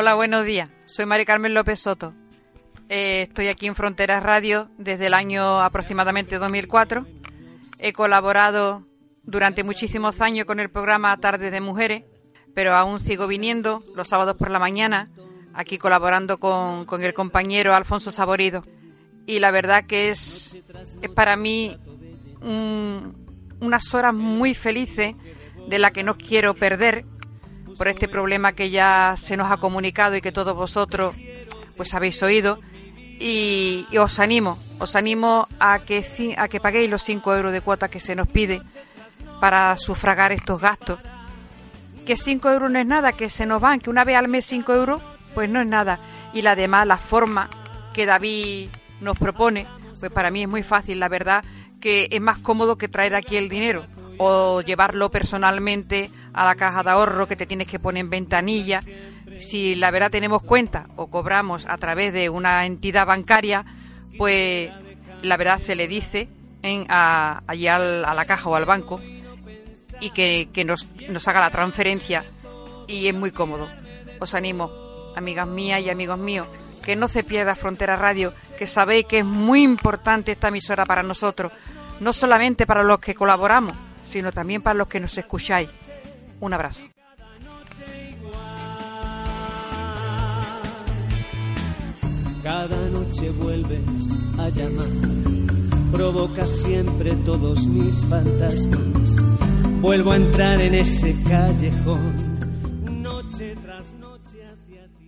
Hola, buenos días. Soy Mari Carmen López Soto. Eh, estoy aquí en Fronteras Radio desde el año aproximadamente 2004. He colaborado durante muchísimos años con el programa Tardes de Mujeres, pero aún sigo viniendo los sábados por la mañana, aquí colaborando con, el compañero Alfonso Saborido. Y la verdad que es para mí un- unas horas muy felices de la que no quiero perder por este problema que ya se nos ha comunicado y que todos vosotros pues habéis oído y, os animo, os animo a que a que paguéis los 5 euros de cuota que se nos pide para sufragar estos gastos. Que 5 euros no es nada, que se nos van, que una vez al mes 5 euros, pues no es nada. Y la demás, la forma que David nos propone, pues para mí es muy fácil, la verdad, que es más cómodo que traer aquí el dinero o llevarlo personalmente a la caja de ahorro que te tienes que poner en ventanilla. Si la verdad tenemos cuenta o cobramos a través de una entidad bancaria, pues la verdad se le dice en, a, allí al- a la caja o al banco y que, que nos, nos haga la transferencia y es muy cómodo. Os animo, amigas mías y amigos míos, que no se pierda Frontera Radio, que sabéis que es muy importante esta emisora para nosotros, no solamente para los que colaboramos, sino también para los que nos escucháis. Un abrazo. Cada noche vuelves a llamar, provocas siempre todos mis fantasmas. Vuelvo a entrar en ese callejón, noche tras noche hacia ti.